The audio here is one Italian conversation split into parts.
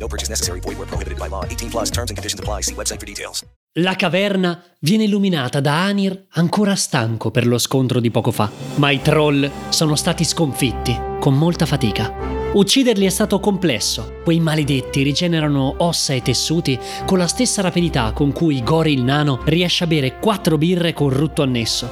No purchase necessary. Void where prohibited by law. 18 plus terms and conditions apply. See website for details. La caverna viene illuminata da Anir ancora stanco per lo scontro di poco fa, ma i troll sono stati sconfitti con molta fatica. Ucciderli è stato complesso, quei maledetti rigenerano ossa e tessuti con la stessa rapidità con cui Gori il nano riesce a bere quattro birre con rutto annesso.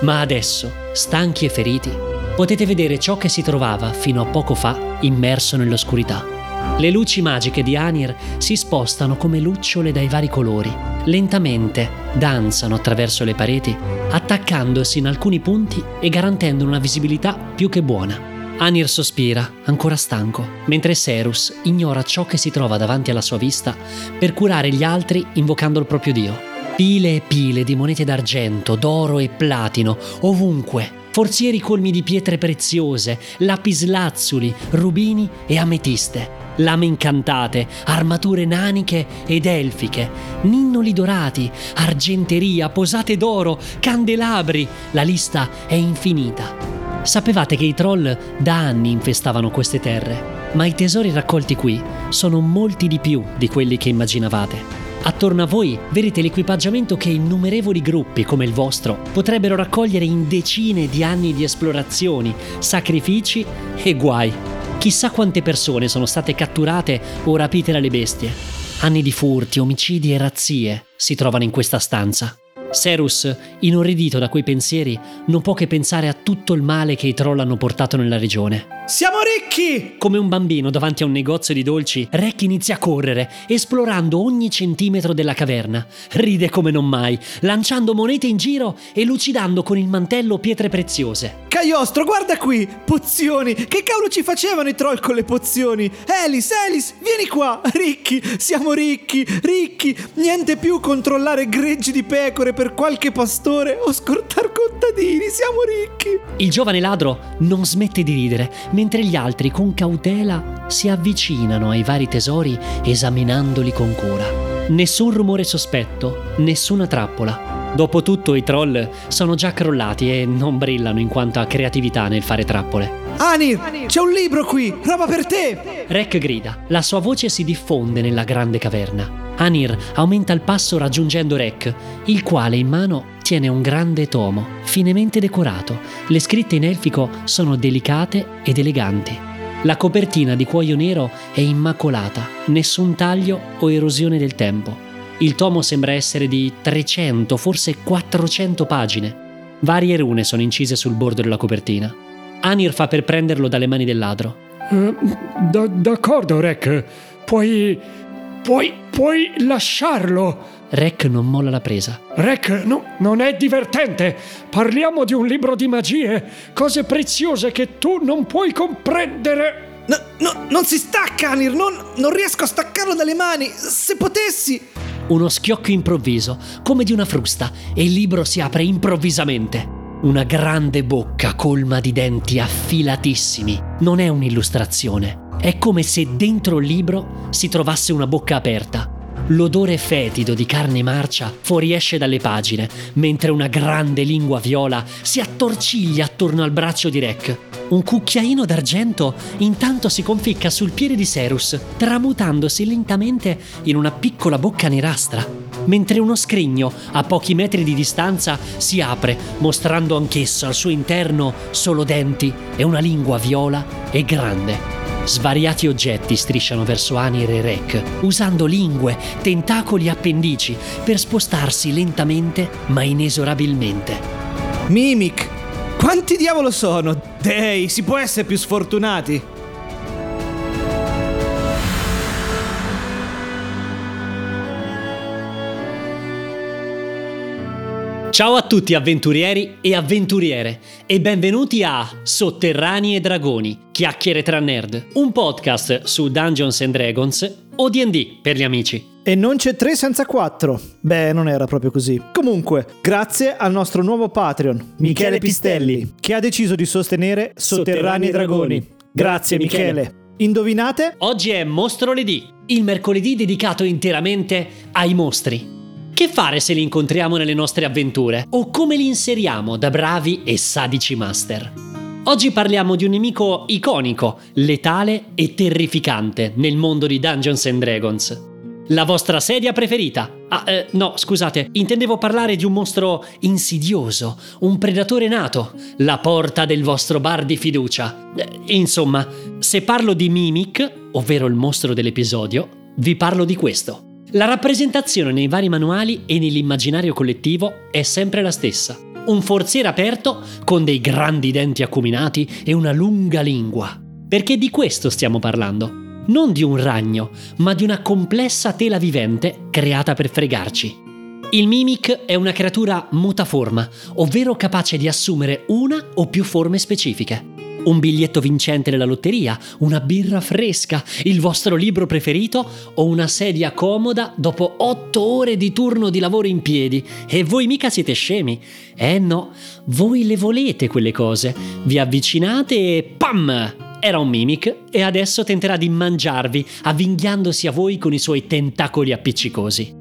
Ma adesso, stanchi e feriti, potete vedere ciò che si trovava fino a poco fa immerso nell'oscurità. Le luci magiche di Anir si spostano come lucciole dai vari colori, lentamente danzano attraverso le pareti, attaccandosi in alcuni punti e garantendo una visibilità più che buona. Anir sospira, ancora stanco, mentre Serus ignora ciò che si trova davanti alla sua vista per curare gli altri invocando il proprio dio. Pile e pile di monete d'argento, d'oro e platino, ovunque. Forzieri colmi di pietre preziose, lapislazzuli, rubini e ametiste lame incantate, armature naniche ed elfiche, ninnoli dorati, argenteria, posate d'oro, candelabri. La lista è infinita. Sapevate che i troll da anni infestavano queste terre, ma i tesori raccolti qui sono molti di più di quelli che immaginavate. Attorno a voi vedete l'equipaggiamento che innumerevoli gruppi come il vostro potrebbero raccogliere in decine di anni di esplorazioni, sacrifici e guai. Chissà quante persone sono state catturate o rapite dalle bestie. Anni di furti, omicidi e razzie si trovano in questa stanza. Serus, inorridito da quei pensieri, non può che pensare a tutto il male che i troll hanno portato nella regione. Siamo ricchi! Come un bambino davanti a un negozio di dolci, Rek inizia a correre, esplorando ogni centimetro della caverna. Ride come non mai, lanciando monete in giro e lucidando con il mantello pietre preziose. Caiostro, guarda qui! Pozioni! Che cavolo ci facevano i troll con le pozioni? Elis, Elis, vieni qua! Ricchi! Siamo ricchi! Ricchi! Niente più controllare greggi di pecore per qualche pastore o scortar contadini! Siamo ricchi! Il giovane ladro non smette di ridere, mentre gli altri con cautela si avvicinano ai vari tesori esaminandoli con cura. Nessun rumore sospetto, nessuna trappola. Dopotutto i troll sono già crollati e non brillano in quanto a creatività nel fare trappole. Anir, c'è un libro qui! Roba per te! Rek grida, la sua voce si diffonde nella grande caverna. Anir aumenta il passo raggiungendo Rek, il quale in mano tiene un grande tomo, finemente decorato. Le scritte in elfico sono delicate ed eleganti. La copertina di cuoio nero è immacolata, nessun taglio o erosione del tempo. Il tomo sembra essere di 300, forse 400 pagine. Varie rune sono incise sul bordo della copertina. Anir fa per prenderlo dalle mani del ladro. Eh, d- d'accordo, Rek. Puoi. Puoi. puoi lasciarlo. Rek non molla la presa. Rek, no, non è divertente. Parliamo di un libro di magie, cose preziose che tu non puoi comprendere. No, no, non si stacca, Anir! Non, non riesco a staccarlo dalle mani! Se potessi! Uno schiocco improvviso, come di una frusta, e il libro si apre improvvisamente. Una grande bocca colma di denti affilatissimi. Non è un'illustrazione. È come se dentro il libro si trovasse una bocca aperta. L'odore fetido di carne marcia fuoriesce dalle pagine, mentre una grande lingua viola si attorciglia attorno al braccio di Rek. Un cucchiaino d'argento intanto si conficca sul piede di Serus, tramutandosi lentamente in una piccola bocca nerastra, mentre uno scrigno a pochi metri di distanza si apre, mostrando anch'esso al suo interno solo denti e una lingua viola e grande. Svariati oggetti strisciano verso Anir e Rek, usando lingue, tentacoli e appendici per spostarsi lentamente ma inesorabilmente. Mimic! Quanti diavolo sono? Dei, si può essere più sfortunati! Ciao a tutti avventurieri e avventuriere e benvenuti a Sotterranei e Dragoni, chiacchiere tra nerd, un podcast su Dungeons and Dragons o D&D per gli amici. E non c'è 3 senza 4. Beh, non era proprio così. Comunque, grazie al nostro nuovo Patreon, Michele Pistelli, che ha deciso di sostenere Sotterranei Dragoni. Grazie Michele. Indovinate? Oggi è Mostroledì, il mercoledì dedicato interamente ai mostri. Che fare se li incontriamo nelle nostre avventure? O come li inseriamo da bravi e sadici master? Oggi parliamo di un nemico iconico, letale e terrificante nel mondo di Dungeons and Dragons. La vostra sedia preferita? Ah, eh, no, scusate, intendevo parlare di un mostro insidioso, un predatore nato, la porta del vostro bar di fiducia. Eh, insomma, se parlo di Mimic, ovvero il mostro dell'episodio, vi parlo di questo. La rappresentazione nei vari manuali e nell'immaginario collettivo è sempre la stessa. Un forziere aperto con dei grandi denti acuminati e una lunga lingua. Perché di questo stiamo parlando. Non di un ragno, ma di una complessa tela vivente creata per fregarci. Il mimic è una creatura mutaforma, ovvero capace di assumere una o più forme specifiche un biglietto vincente nella lotteria, una birra fresca, il vostro libro preferito o una sedia comoda dopo otto ore di turno di lavoro in piedi. E voi mica siete scemi. Eh no, voi le volete quelle cose. Vi avvicinate e pam! Era un mimic e adesso tenterà di mangiarvi, avvinghiandosi a voi con i suoi tentacoli appiccicosi.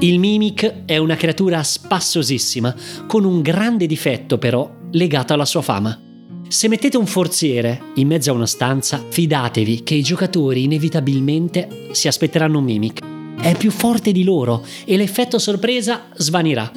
Il mimic è una creatura spassosissima, con un grande difetto però legato alla sua fama. Se mettete un forziere in mezzo a una stanza, fidatevi che i giocatori inevitabilmente si aspetteranno un mimic. È più forte di loro e l'effetto sorpresa svanirà.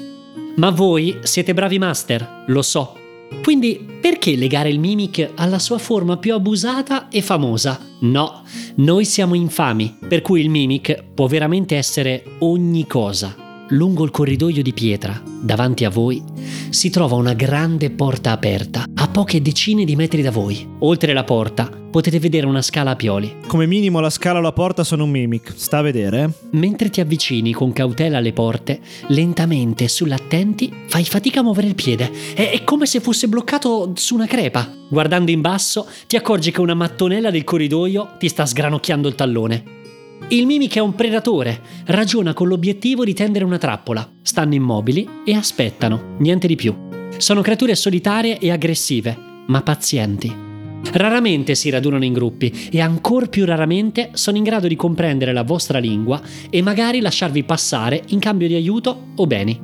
Ma voi siete bravi master, lo so. Quindi perché legare il mimic alla sua forma più abusata e famosa? No, noi siamo infami, per cui il mimic può veramente essere ogni cosa. Lungo il corridoio di pietra, davanti a voi, si trova una grande porta aperta, poche decine di metri da voi. Oltre la porta potete vedere una scala a pioli. Come minimo la scala o la porta sono un mimic, sta a vedere. eh? Mentre ti avvicini con cautela alle porte, lentamente sull'attenti fai fatica a muovere il piede. È, è come se fosse bloccato su una crepa. Guardando in basso, ti accorgi che una mattonella del corridoio ti sta sgranocchiando il tallone. Il mimic è un predatore, ragiona con l'obiettivo di tendere una trappola. Stanno immobili e aspettano, niente di più. Sono creature solitarie e aggressive, ma pazienti. Raramente si radunano in gruppi e ancor più raramente sono in grado di comprendere la vostra lingua e magari lasciarvi passare in cambio di aiuto o beni.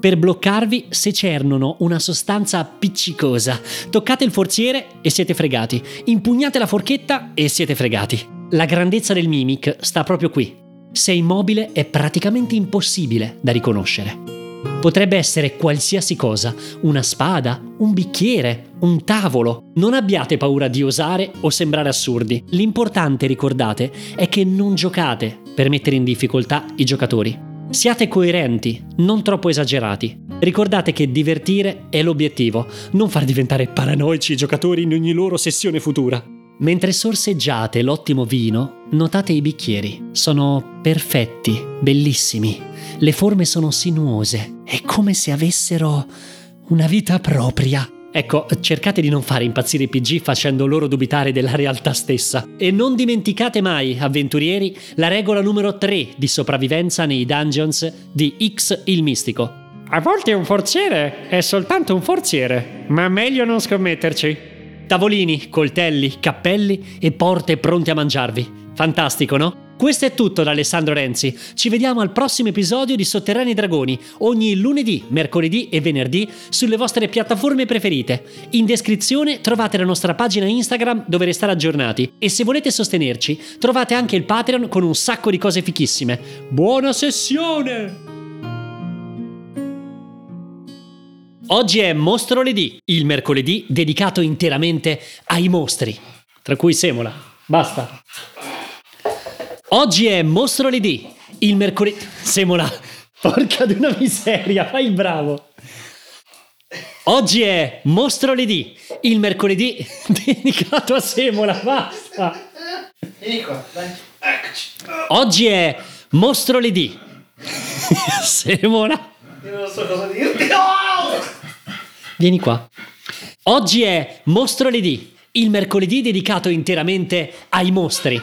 Per bloccarvi secernono una sostanza appiccicosa. Toccate il forziere e siete fregati. Impugnate la forchetta e siete fregati. La grandezza del mimic sta proprio qui. Se immobile è praticamente impossibile da riconoscere. Potrebbe essere qualsiasi cosa, una spada, un bicchiere, un tavolo. Non abbiate paura di osare o sembrare assurdi. L'importante, ricordate, è che non giocate per mettere in difficoltà i giocatori. Siate coerenti, non troppo esagerati. Ricordate che divertire è l'obiettivo, non far diventare paranoici i giocatori in ogni loro sessione futura. Mentre sorseggiate l'ottimo vino, notate i bicchieri. Sono perfetti, bellissimi. Le forme sono sinuose. È come se avessero una vita propria. Ecco, cercate di non fare impazzire i PG facendo loro dubitare della realtà stessa. E non dimenticate mai, avventurieri, la regola numero 3 di sopravvivenza nei dungeons di X il Mistico. A volte un forziere è soltanto un forziere, ma meglio non scommetterci. Tavolini, coltelli, cappelli e porte pronte a mangiarvi. Fantastico, no? Questo è tutto da Alessandro Renzi. Ci vediamo al prossimo episodio di Sotterranei Dragoni, ogni lunedì, mercoledì e venerdì sulle vostre piattaforme preferite. In descrizione trovate la nostra pagina Instagram dove restare aggiornati e se volete sostenerci trovate anche il Patreon con un sacco di cose fichissime. Buona sessione! Oggi è Mostroledì, il mercoledì dedicato interamente ai mostri, tra cui Semola. Basta. Oggi è Mostroledì, il mercoledì... Semola, porca di una miseria, fai il bravo. Oggi è Mostroledì, il mercoledì dedicato a Semola, basta. Vieni qua, dai. Eccoci. Oggi è Mostroledì. Semola. Io non so cosa dirti. Vieni qua. Oggi è Mostroledì, il mercoledì dedicato interamente ai mostri.